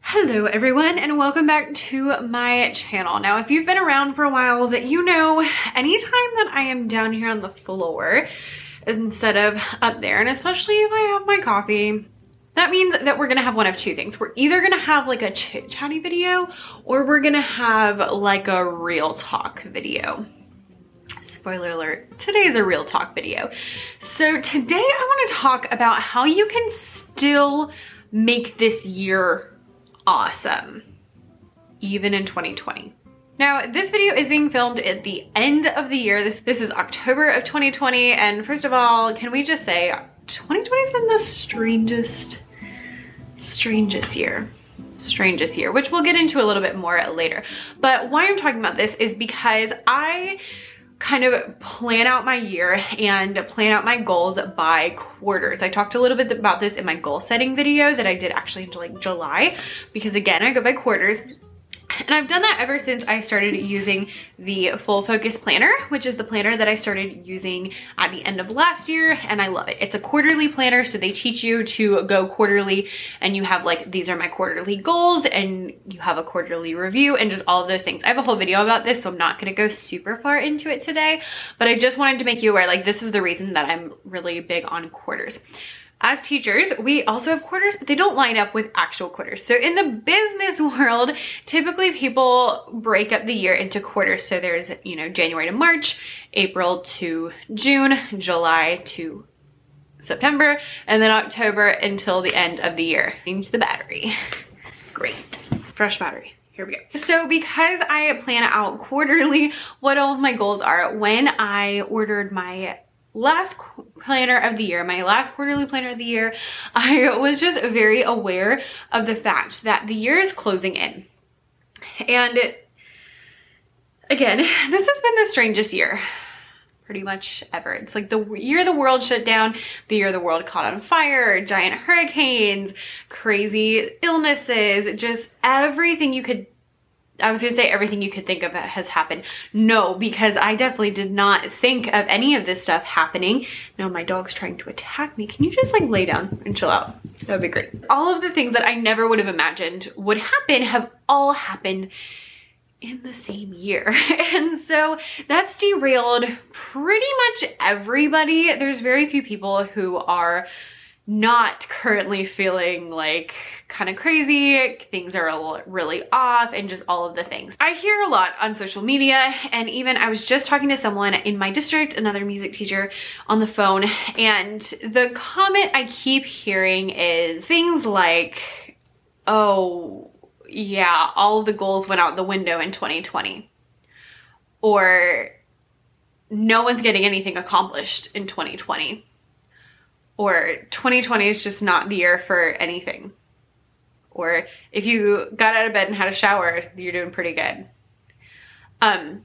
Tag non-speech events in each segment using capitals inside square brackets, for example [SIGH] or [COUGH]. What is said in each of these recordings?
Hello everyone and welcome back to my channel. Now if you've been around for a while that you know anytime that I am down here on the floor instead of up there and especially if I have my coffee that means that we're gonna have one of two things. We're either gonna have like a chit chatty video or we're gonna have like a real talk video. Spoiler alert, today's a real talk video. So today I wanna talk about how you can still make this year awesome, even in 2020. Now, this video is being filmed at the end of the year. This, this is October of 2020. And first of all, can we just say 2020 has been the strangest, strangest year strangest year, which we'll get into a little bit more later. But why I'm talking about this is because I kind of plan out my year and plan out my goals by quarters. I talked a little bit about this in my goal setting video that I did actually in like July because again, I go by quarters and I've done that ever since I started using the Full Focus Planner, which is the planner that I started using at the end of last year, and I love it. It's a quarterly planner, so they teach you to go quarterly, and you have like, these are my quarterly goals, and you have a quarterly review, and just all of those things. I have a whole video about this, so I'm not gonna go super far into it today, but I just wanted to make you aware, like, this is the reason that I'm really big on quarters. As teachers, we also have quarters, but they don't line up with actual quarters. So in the business [LAUGHS] world, typically people break up the year into quarters. So there's, you know, January to March, April to June, July to September, and then October until the end of the year. Change the battery. Great. Fresh battery here we go. So because I plan out quarterly [LAUGHS] what all of my goals are, when I ordered my last planner of the year, my last quarterly planner of the year, [LAUGHS] I was just very aware of the fact that the year is closing in. And again, [LAUGHS] this has been the strangest year pretty much ever. It's like the year the world shut down, the year the world caught on fire, giant hurricanes, crazy illnesses, just everything you could I was gonna say everything you could think of has happened. No, because I definitely did not think of any of this stuff happening. No, my dog's trying to attack me. Can you just like lay down and chill out? That would be great. All of the things that I never would have imagined would happen have all happened in the same year. [LAUGHS] And so that's derailed pretty much everybody. There's very few people who are not currently feeling like kind of crazy, things are really off and just all of the things. I hear a lot on social media and even I was just talking to someone in my district, another music teacher on the phone and the comment I keep hearing is things like, oh yeah, all the goals went out the window in 2020 or no one's getting anything accomplished in 2020 or 2020 is just not the year for anything. Or if you got out of bed and had a shower, you're doing pretty good. Um,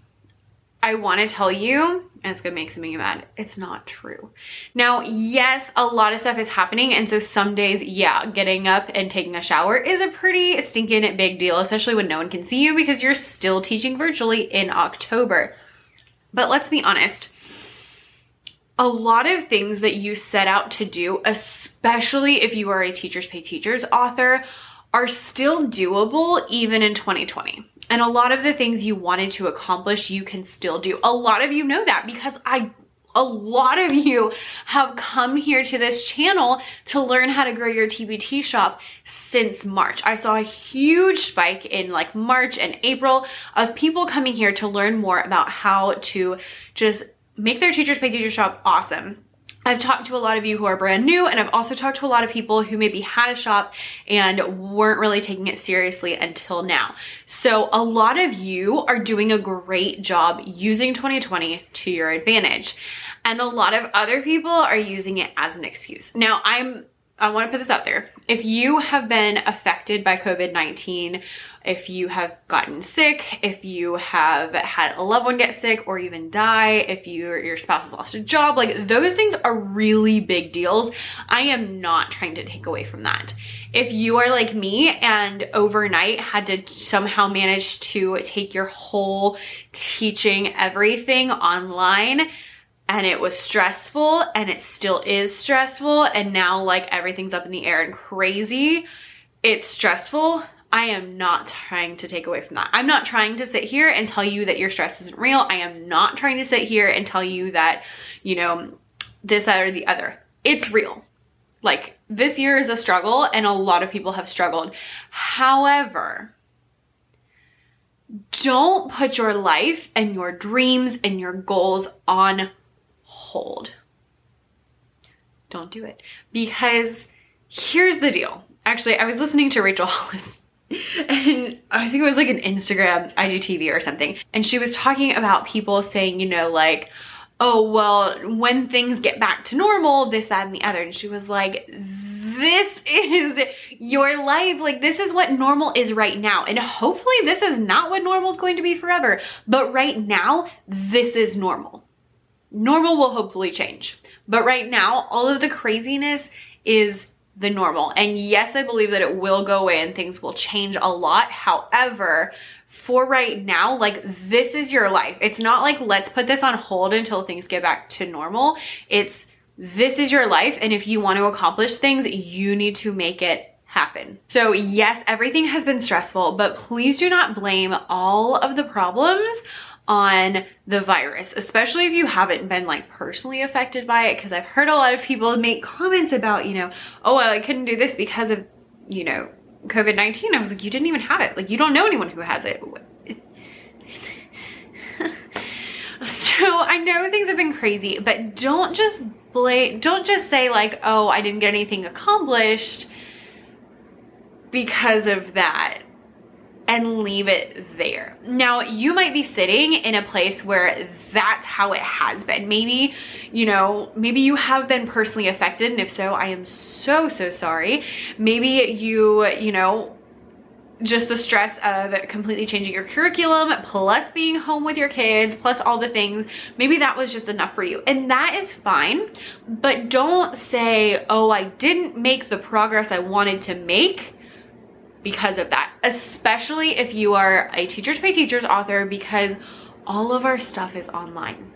I want to tell you, and it's going to make some of you mad, it's not true. Now, yes, a lot of stuff is happening. And so some days, yeah, getting up and taking a shower is a pretty stinking big deal, especially when no one can see you because you're still teaching virtually in October. But let's be honest, a lot of things that you set out to do, especially if you are a Teachers Pay Teachers author, are still doable even in 2020. And a lot of the things you wanted to accomplish, you can still do. A lot of you know that because I a lot of you have come here to this channel to learn how to grow your TPT shop since March. I saw a huge spike in like March and April of people coming here to learn more about how to just make their teachers pay teacher shop awesome. I've talked to a lot of you who are brand new and I've also talked to a lot of people who maybe had a shop and weren't really taking it seriously until now. So a lot of you are doing a great job using 2020 to your advantage. And a lot of other people are using it as an excuse. Now I'm I want to put this out there. If you have been affected by COVID-19 if you have gotten sick, if you have had a loved one get sick or even die, if you, your spouse has lost a job, like those things are really big deals. I am not trying to take away from that. If you are like me and overnight had to somehow manage to take your whole teaching everything online, and it was stressful and it still is stressful and now like everything's up in the air and crazy. It's stressful. I am not trying to take away from that. I'm not trying to sit here and tell you that your stress isn't real. I am not trying to sit here and tell you that, you know, this, that, or the other. It's real. Like this year is a struggle and a lot of people have struggled. However, don't put your life and your dreams and your goals on hold. Don't do it because here's the deal. Actually, I was listening to Rachel [LAUGHS] Hollis and I think it was like an Instagram IGTV or something. And she was talking about people saying, you know, like, oh, well, when things get back to normal, this, that, and the other. And she was like, this is your life. Like, this is what normal is right now. And hopefully this is not what normal is going to be forever. But right now, this is normal. Normal will hopefully change. But right now, all of the craziness is the normal. And yes, I believe that it will go away and things will change a lot. However, for right now, like this is your life. It's not like let's put this on hold until things get back to normal. It's this is your life. And if you want to accomplish things, you need to make it happen. So yes, everything has been stressful, but please do not blame all of the problems on the virus, especially if you haven't been like personally affected by it. Cause I've heard a lot of people make comments about, you know, oh, well, I couldn't do this because of, you know, COVID-19, I was like, you didn't even have it. Like, you don't know anyone who has it. [LAUGHS] so I know things have been crazy, but don't just blame, don't just say like, oh, I didn't get anything accomplished because of that and leave it there. Now, you might be sitting in a place where that's how it has been. Maybe, you know, maybe you have been personally affected, and if so, I am so, so sorry. Maybe you, you know, just the stress of completely changing your curriculum plus being home with your kids plus all the things maybe that was just enough for you and that is fine but don't say oh i didn't make the progress i wanted to make because of that, especially if you are a Teachers Pay Teachers author because all of our stuff is online.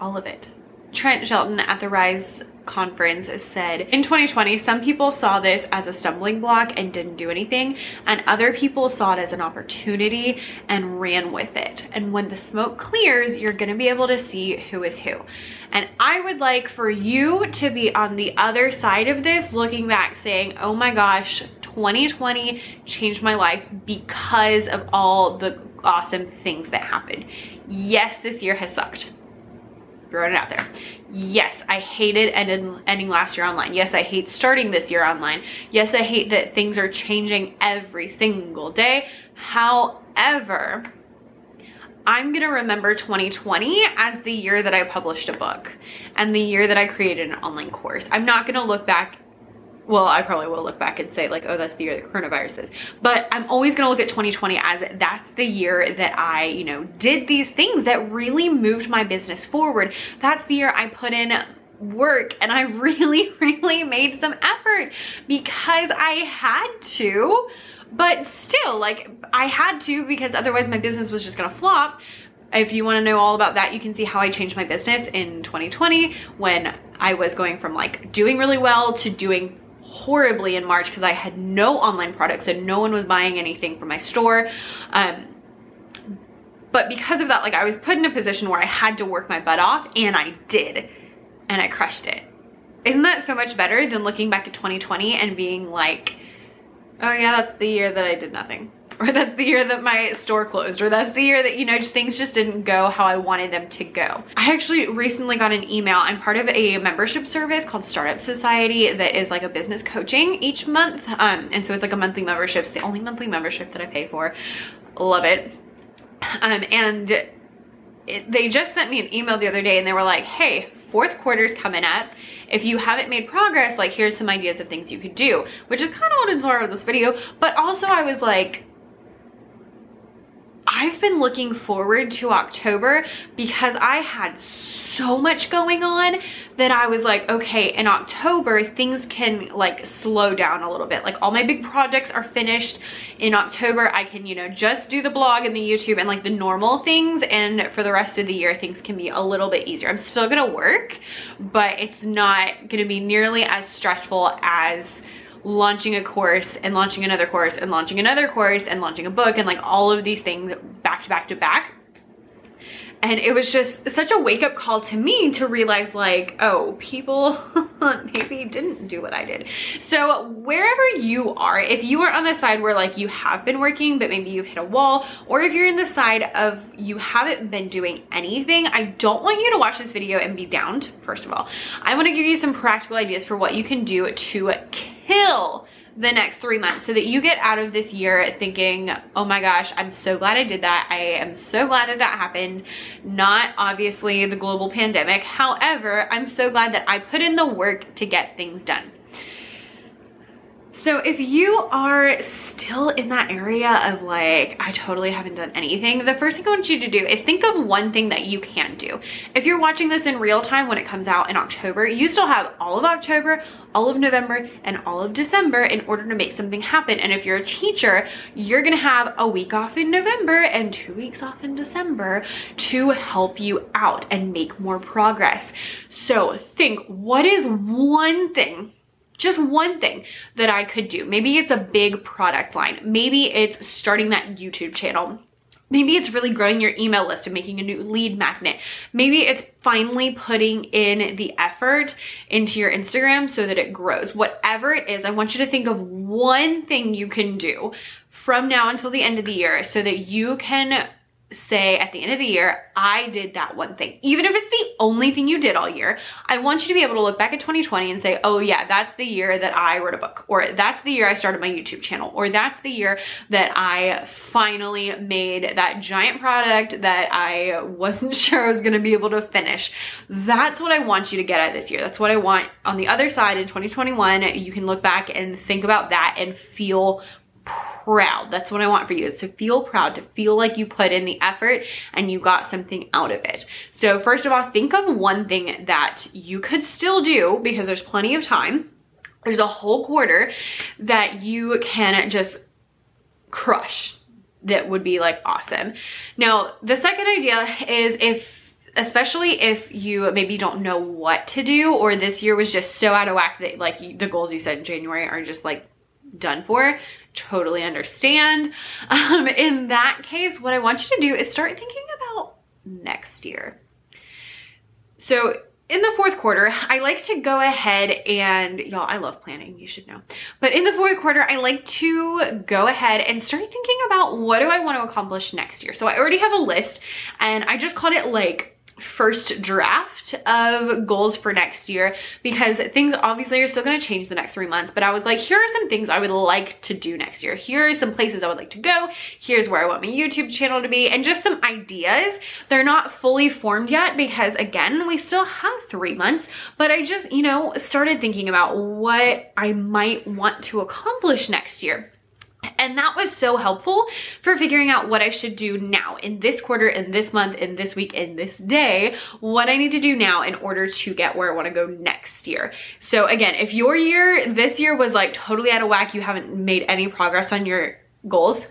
All of it. Trent Shelton at the Rise conference said in 2020 some people saw this as a stumbling block and didn't do anything and other people saw it as an opportunity and ran with it and when the smoke clears you're going to be able to see who is who and I would like for you to be on the other side of this looking back saying oh my gosh 2020 changed my life because of all the awesome things that happened. Yes, this year has sucked. Throwing it out there. Yes, I hated ending, ending last year online. Yes, I hate starting this year online. Yes, I hate that things are changing every single day. However, I'm gonna remember 2020 as the year that I published a book and the year that I created an online course. I'm not gonna look back well, I probably will look back and say like, oh, that's the year the coronavirus is. But I'm always gonna look at 2020 as that's the year that I, you know, did these things that really moved my business forward. That's the year I put in work and I [LAUGHS] really, really made some effort because I had to, but still like I had to because otherwise my business was just gonna flop. If you wanna know all about that, you can see how I changed my business in 2020 when I was going from like doing really well to doing horribly in March because I had no online products and no one was buying anything from my store. Um, but because of that, like I was put in a position where I had to work my butt off and I did and I crushed it. Isn't that so much better than looking back at 2020 and being like, oh yeah, that's the year that I did nothing [LAUGHS] or that's the year that my store closed, or that's the year that, you know, just things just didn't go how I wanted them to go. I actually recently got an email. I'm part of a membership service called Startup Society that is like a business coaching each month. Um, and so it's like a monthly membership. It's the only monthly membership that I pay for. Love it. Um, and it, they just sent me an email the other day and they were like, hey, fourth quarter's coming up. If you haven't made progress, like here's some ideas of things you could do, which is kind of what inspired this video. But also I was like, I've been looking forward to October because I had so much going on that I was like, okay, in October, things can like slow down a little bit. Like all my big projects are finished. In October, I can, you know, just do the blog and the YouTube and like the normal things. And for the rest of the year, things can be a little bit easier. I'm still gonna work, but it's not gonna be nearly as stressful as launching a course and launching another course and launching another course and launching a book and like all of these things back to back to back. And it was just such a wake up call to me to realize like, oh, people [LAUGHS] maybe didn't do what I did. So wherever you are, if you are on the side where like you have been working, but maybe you've hit a wall, or if you're in the side of you haven't been doing anything, I don't want you to watch this video and be downed, first of all. I wanna give you some practical ideas for what you can do to kill the next three months so that you get out of this year thinking, oh my gosh, I'm so glad I did that. I am so glad that that happened. Not obviously the global pandemic. However, I'm so glad that I put in the work to get things done. So if you are still in that area of like, I totally haven't done anything, the first thing I want you to do is think of one thing that you can do. If you're watching this in real time when it comes out in October, you still have all of October, all of November, and all of December in order to make something happen. And if you're a teacher, you're gonna have a week off in November and two weeks off in December to help you out and make more progress. So think, what is one thing just one thing that I could do. Maybe it's a big product line. Maybe it's starting that YouTube channel. Maybe it's really growing your email list and making a new lead magnet. Maybe it's finally putting in the effort into your Instagram so that it grows. Whatever it is, I want you to think of one thing you can do from now until the end of the year so that you can say at the end of the year, I did that one thing. Even if it's the only thing you did all year, I want you to be able to look back at 2020 and say, oh yeah, that's the year that I wrote a book, or that's the year I started my YouTube channel, or that's the year that I finally made that giant product that I wasn't [LAUGHS] sure I was gonna be able to finish. That's what I want you to get at this year. That's what I want on the other side in 2021. You can look back and think about that and feel proud. That's what I want for you is to feel proud, to feel like you put in the effort and you got something out of it. So first of all, think of one thing that you could still do because there's plenty of time. There's a whole quarter that you can just crush that would be like awesome. Now, the second idea is if especially if you maybe don't know what to do or this year was just so out of whack that like the goals you set in January are just like done for, totally understand. [LAUGHS] Um, in that case, what I want you to do is start thinking about next year. So in the fourth quarter, I like to go ahead and, y'all, I love planning, you should know. But in the fourth quarter, I like to go ahead and start thinking about what do I want to accomplish next year. So I already have a list and I just called it like first draft of goals for next year because things obviously are still going to change the next three months but i was like here are some things i would like to do next year. Here are some places i would like to go. Here's where i want my youtube channel to be and just some ideas. They're not fully formed yet because again we still have three months but i just you know started thinking about what i might want to accomplish next year and that was so helpful for figuring out what I should do now in this quarter, in this month, in this week, in this day, what I need to do now in order to get where I wanna go next year. So again, if your year, this year was like totally out of whack, you haven't made any progress on your goals,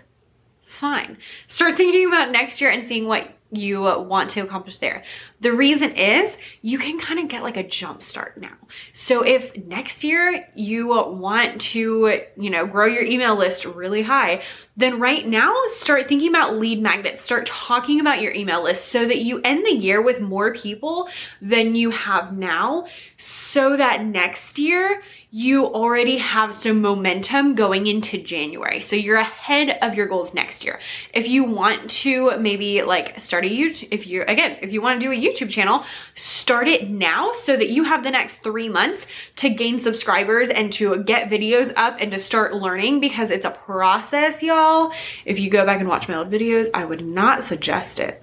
fine. Start thinking about next year and seeing what you want to accomplish there. The reason is you can kind of get like a jump start now. So if next year you want to, you know, grow your email list really high, then right now start thinking about lead magnets. Start talking about your email list so that you end the year with more people than you have now so that next year you already have some momentum going into January. So you're ahead of your goals next year. If you want to maybe like start a YouTube, if you again, if you want to do a YouTube channel, start it now so that you have the next three months to gain subscribers and to get videos up and to start learning because it's a process, y'all. If you go back and watch my old videos, I would not suggest it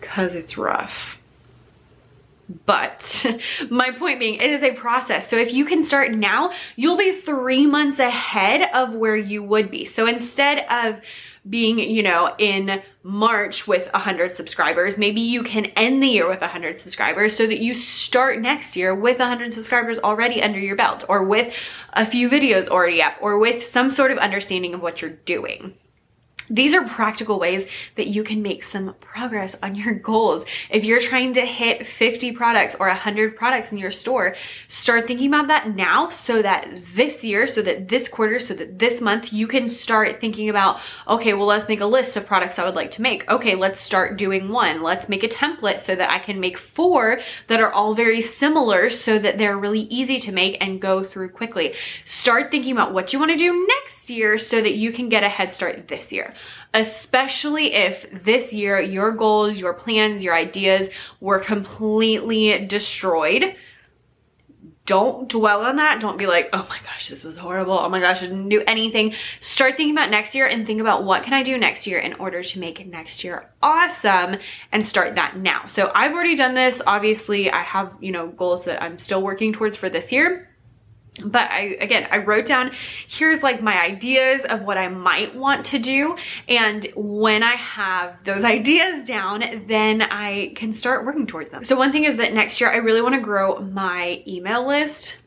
because it's rough. But [LAUGHS] my point being, it is a process. So if you can start now, you'll be three months ahead of where you would be. So instead of being, you know, in March with 100 subscribers. Maybe you can end the year with 100 subscribers so that you start next year with 100 subscribers already under your belt or with a few videos already up or with some sort of understanding of what you're doing. These are practical ways that you can make some progress on your goals. If you're trying to hit 50 products or 100 products in your store, start thinking about that now so that this year, so that this quarter, so that this month, you can start thinking about, okay, well, let's make a list of products I would like to make. Okay, let's start doing one. Let's make a template so that I can make four that are all very similar so that they're really easy to make and go through quickly. Start thinking about what you want to do next year so that you can get a head start this year especially if this year your goals, your plans, your ideas were completely destroyed. Don't dwell on that. Don't be like, oh my gosh, this was horrible. Oh my gosh, I didn't do anything. Start thinking about next year and think about what can I do next year in order to make next year awesome and start that now. So I've already done this. Obviously, I have, you know, goals that I'm still working towards for this year but I, again, I wrote down, here's like my ideas of what I might want to do. And when I have those ideas down, then I can start working towards them. So one thing is that next year, I really want to grow my email list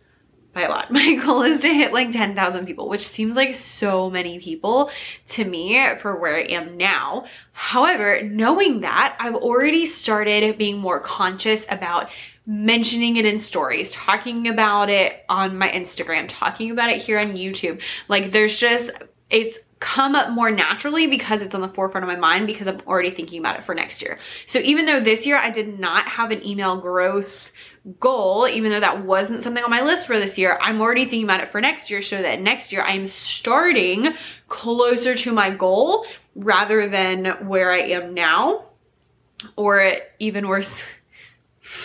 by a lot. [LAUGHS] My goal is to hit like 10,000 people, which seems like so many people to me for where I am now. However, knowing that, I've already started being more conscious about mentioning it in stories, talking about it on my Instagram, talking about it here on YouTube. Like there's just, it's come up more naturally because it's on the forefront of my mind because I'm already thinking about it for next year. So even though this year I did not have an email growth goal, even though that wasn't something on my list for this year, I'm already thinking about it for next year so that next year I'm starting closer to my goal rather than where I am now or even worse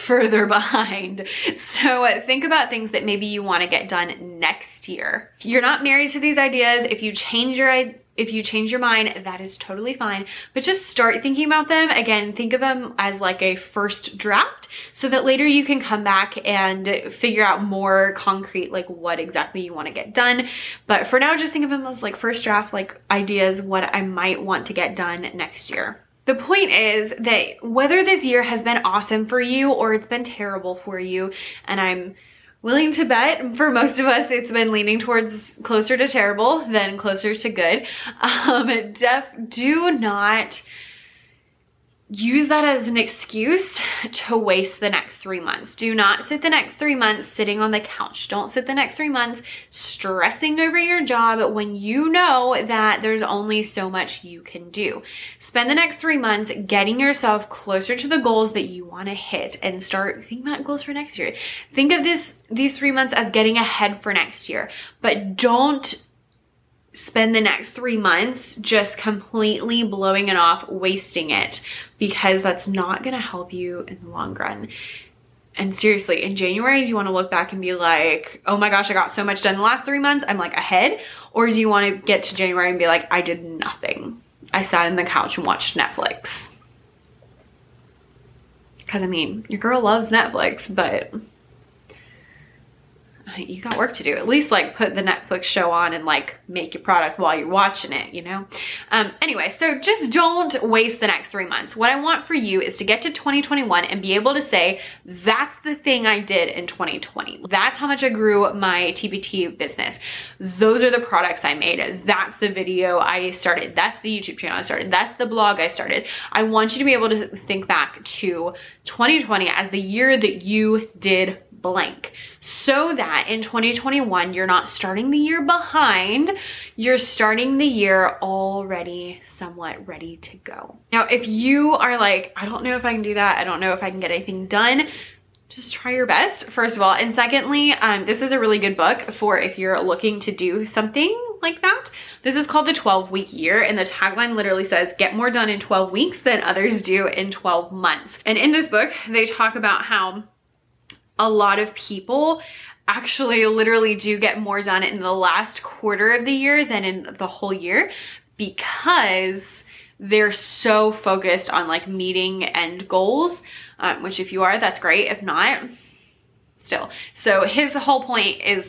further [LAUGHS] behind. So uh, think about things that maybe you want to get done next year. You're not married to these ideas. If you change your if you change your mind, that is totally fine. But just start thinking about them. Again, think of them as like a first draft so that later you can come back and figure out more concrete, like what exactly you want to get done. But for now, just think of them as like first draft, like ideas, what I might want to get done next year. The point is that whether this year has been awesome for you or it's been terrible for you, and I'm willing to bet for most of us it's been leaning towards closer to terrible than closer to good. [LAUGHS] Um, def, do not use that as an excuse to waste the next three months. Do not sit the next three months sitting on the couch. Don't sit the next three months stressing over your job when you know that there's only so much you can do. Spend the next three months getting yourself closer to the goals that you want to hit and start thinking about goals for next year. Think of this these three months as getting ahead for next year, but don't spend the next three months just completely blowing it off, wasting it, because that's not gonna help you in the long run. And seriously, in January, do you wanna look back and be like, oh my gosh, I got so much done the last three months, I'm like ahead? Or do you wanna get to January and be like, I did nothing. I sat in the couch and watched Netflix. Cause I mean, your girl loves Netflix, but you got work to do. At least like put the Netflix show on and like make your product while you're watching it, you know? Um, anyway, so just don't waste the next three months. What I want for you is to get to 2021 and be able to say, that's the thing I did in 2020. That's how much I grew my TPT business. Those are the products I made. That's the video I started. That's the YouTube channel I started. That's the blog I started. I want you to be able to think back to 2020 as the year that you did blank. So that in 2021 you're not starting the year behind you're starting the year already somewhat ready to go. Now if you are like i don't know if i can do that. I don't know if i can get anything done just try your best first of all. And secondly um, this is a really good book for if you're looking to do something like that. This is called the 12 week year and the tagline literally says get more done in 12 weeks than others do in 12 months. And in this book they talk about how a lot of people actually literally do get more done in the last quarter of the year than in the whole year because they're so focused on like meeting end goals, um, which if you are, that's great. If not, still. So his whole point is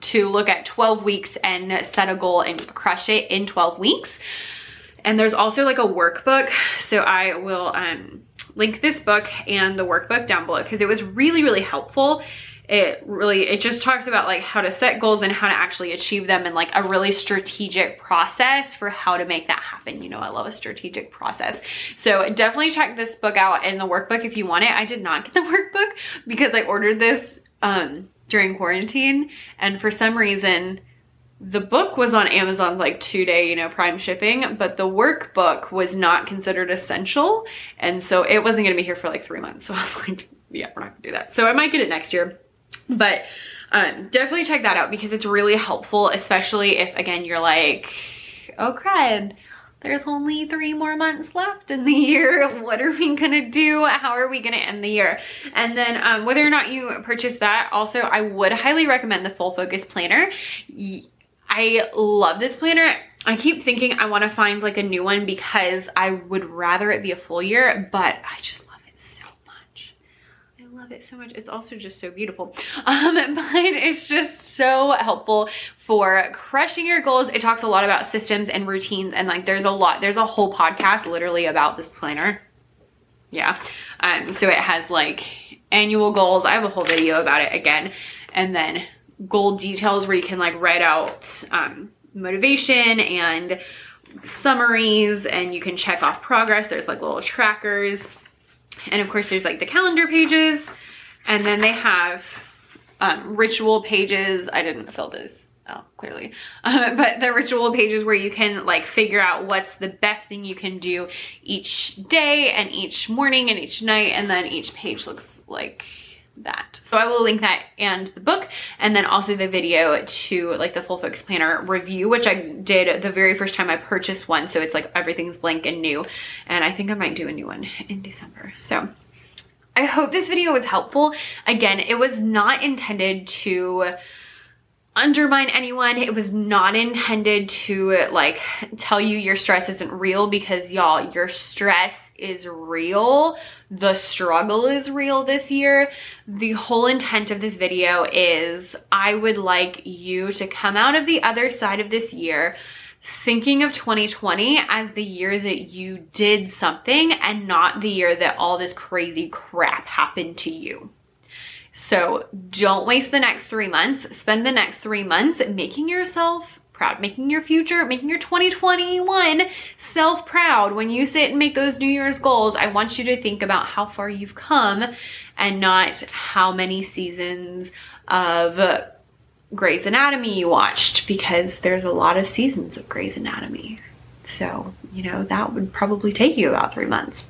to look at 12 weeks and set a goal and crush it in 12 weeks. And there's also like a workbook. So I will um, link this book and the workbook down below because it was really, really helpful. It really it just talks about like how to set goals and how to actually achieve them and like a really strategic process for how to make that happen. You know i love a strategic process. So definitely check this book out in the workbook if you want it. I did not get the [LAUGHS] workbook because i ordered this um during quarantine and for some reason the book was on Amazon like two day, you know, prime shipping, but the workbook was not considered essential. And so it wasn't gonna be here for like three months. [LAUGHS] So I was like, yeah, we're not gonna do that. So I might get it next year. But um, definitely check that out because it's really helpful, especially if, again, you're like, oh crud, there's only three more months left in the [LAUGHS] year. What are we gonna do? How are we gonna end the year? And then um, whether or not you purchase that, also I would highly recommend the Full Focus Planner. I love this planner. I keep thinking I wanna find like a new one because I would rather it be a full year, but I just love it so much. I love it so much. It's also just so beautiful. [LAUGHS] Um, but it's just so helpful for crushing your goals. It talks a lot about systems and routines and like there's a lot, there's a whole podcast literally about this planner. Yeah. Um, so it has like annual goals. I have a whole video about it again. And then goal details where you can like write out um, motivation and summaries and you can check off progress. There's like little trackers. And of course there's like the calendar pages and then they have um, ritual pages. I didn't fill this out clearly, uh, [LAUGHS] but the ritual pages where you can like figure out what's the best thing you can do each day and each morning and each night. And then each page looks like that. So I will link that and the book and then also the video to like the full focus planner review, which I did the very first time I purchased one. So it's like everything's blank and new. And I think I might do a new one in December. So I hope this video was helpful. Again, it was not intended to undermine anyone. It was not intended to like tell you your stress isn't real because y'all, your stress is real. The struggle is real this year. The whole intent of this video is I would like you to come out of the other side of this year thinking of 2020 as the year that you did something and not the year that all this crazy crap happened to you. So don't waste the next three months. Spend the next three months making yourself proud, making your future, making your 2021 self proud. When you sit and make those New Year's goals, I want you to think about how far you've come and not how many seasons of Grey's Anatomy you watched because there's a lot of seasons of Grey's Anatomy. So, you know, that would probably take you about three months.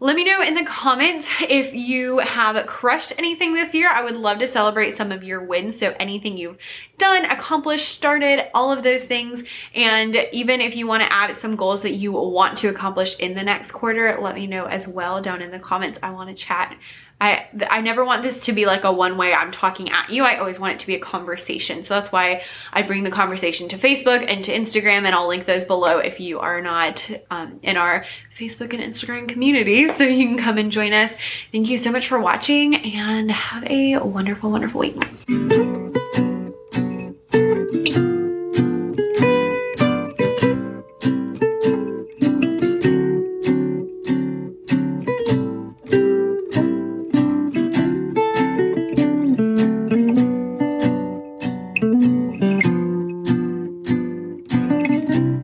Let me know in the comments if you have crushed anything this year. I would love to celebrate some of your wins. So anything you've done, accomplished, started, all of those things. And even if you want to add some goals that you want to accomplish in the next quarter, let me know as well down in the comments. I want to chat I, I never want this to be like a one way I'm talking at you. I always want it to be a conversation. So that's why I bring the conversation to Facebook and to Instagram and I'll link those below if you are not um, in our Facebook and Instagram communities. [LAUGHS] So you can come and join us. Thank you so much for watching and have a wonderful, wonderful week.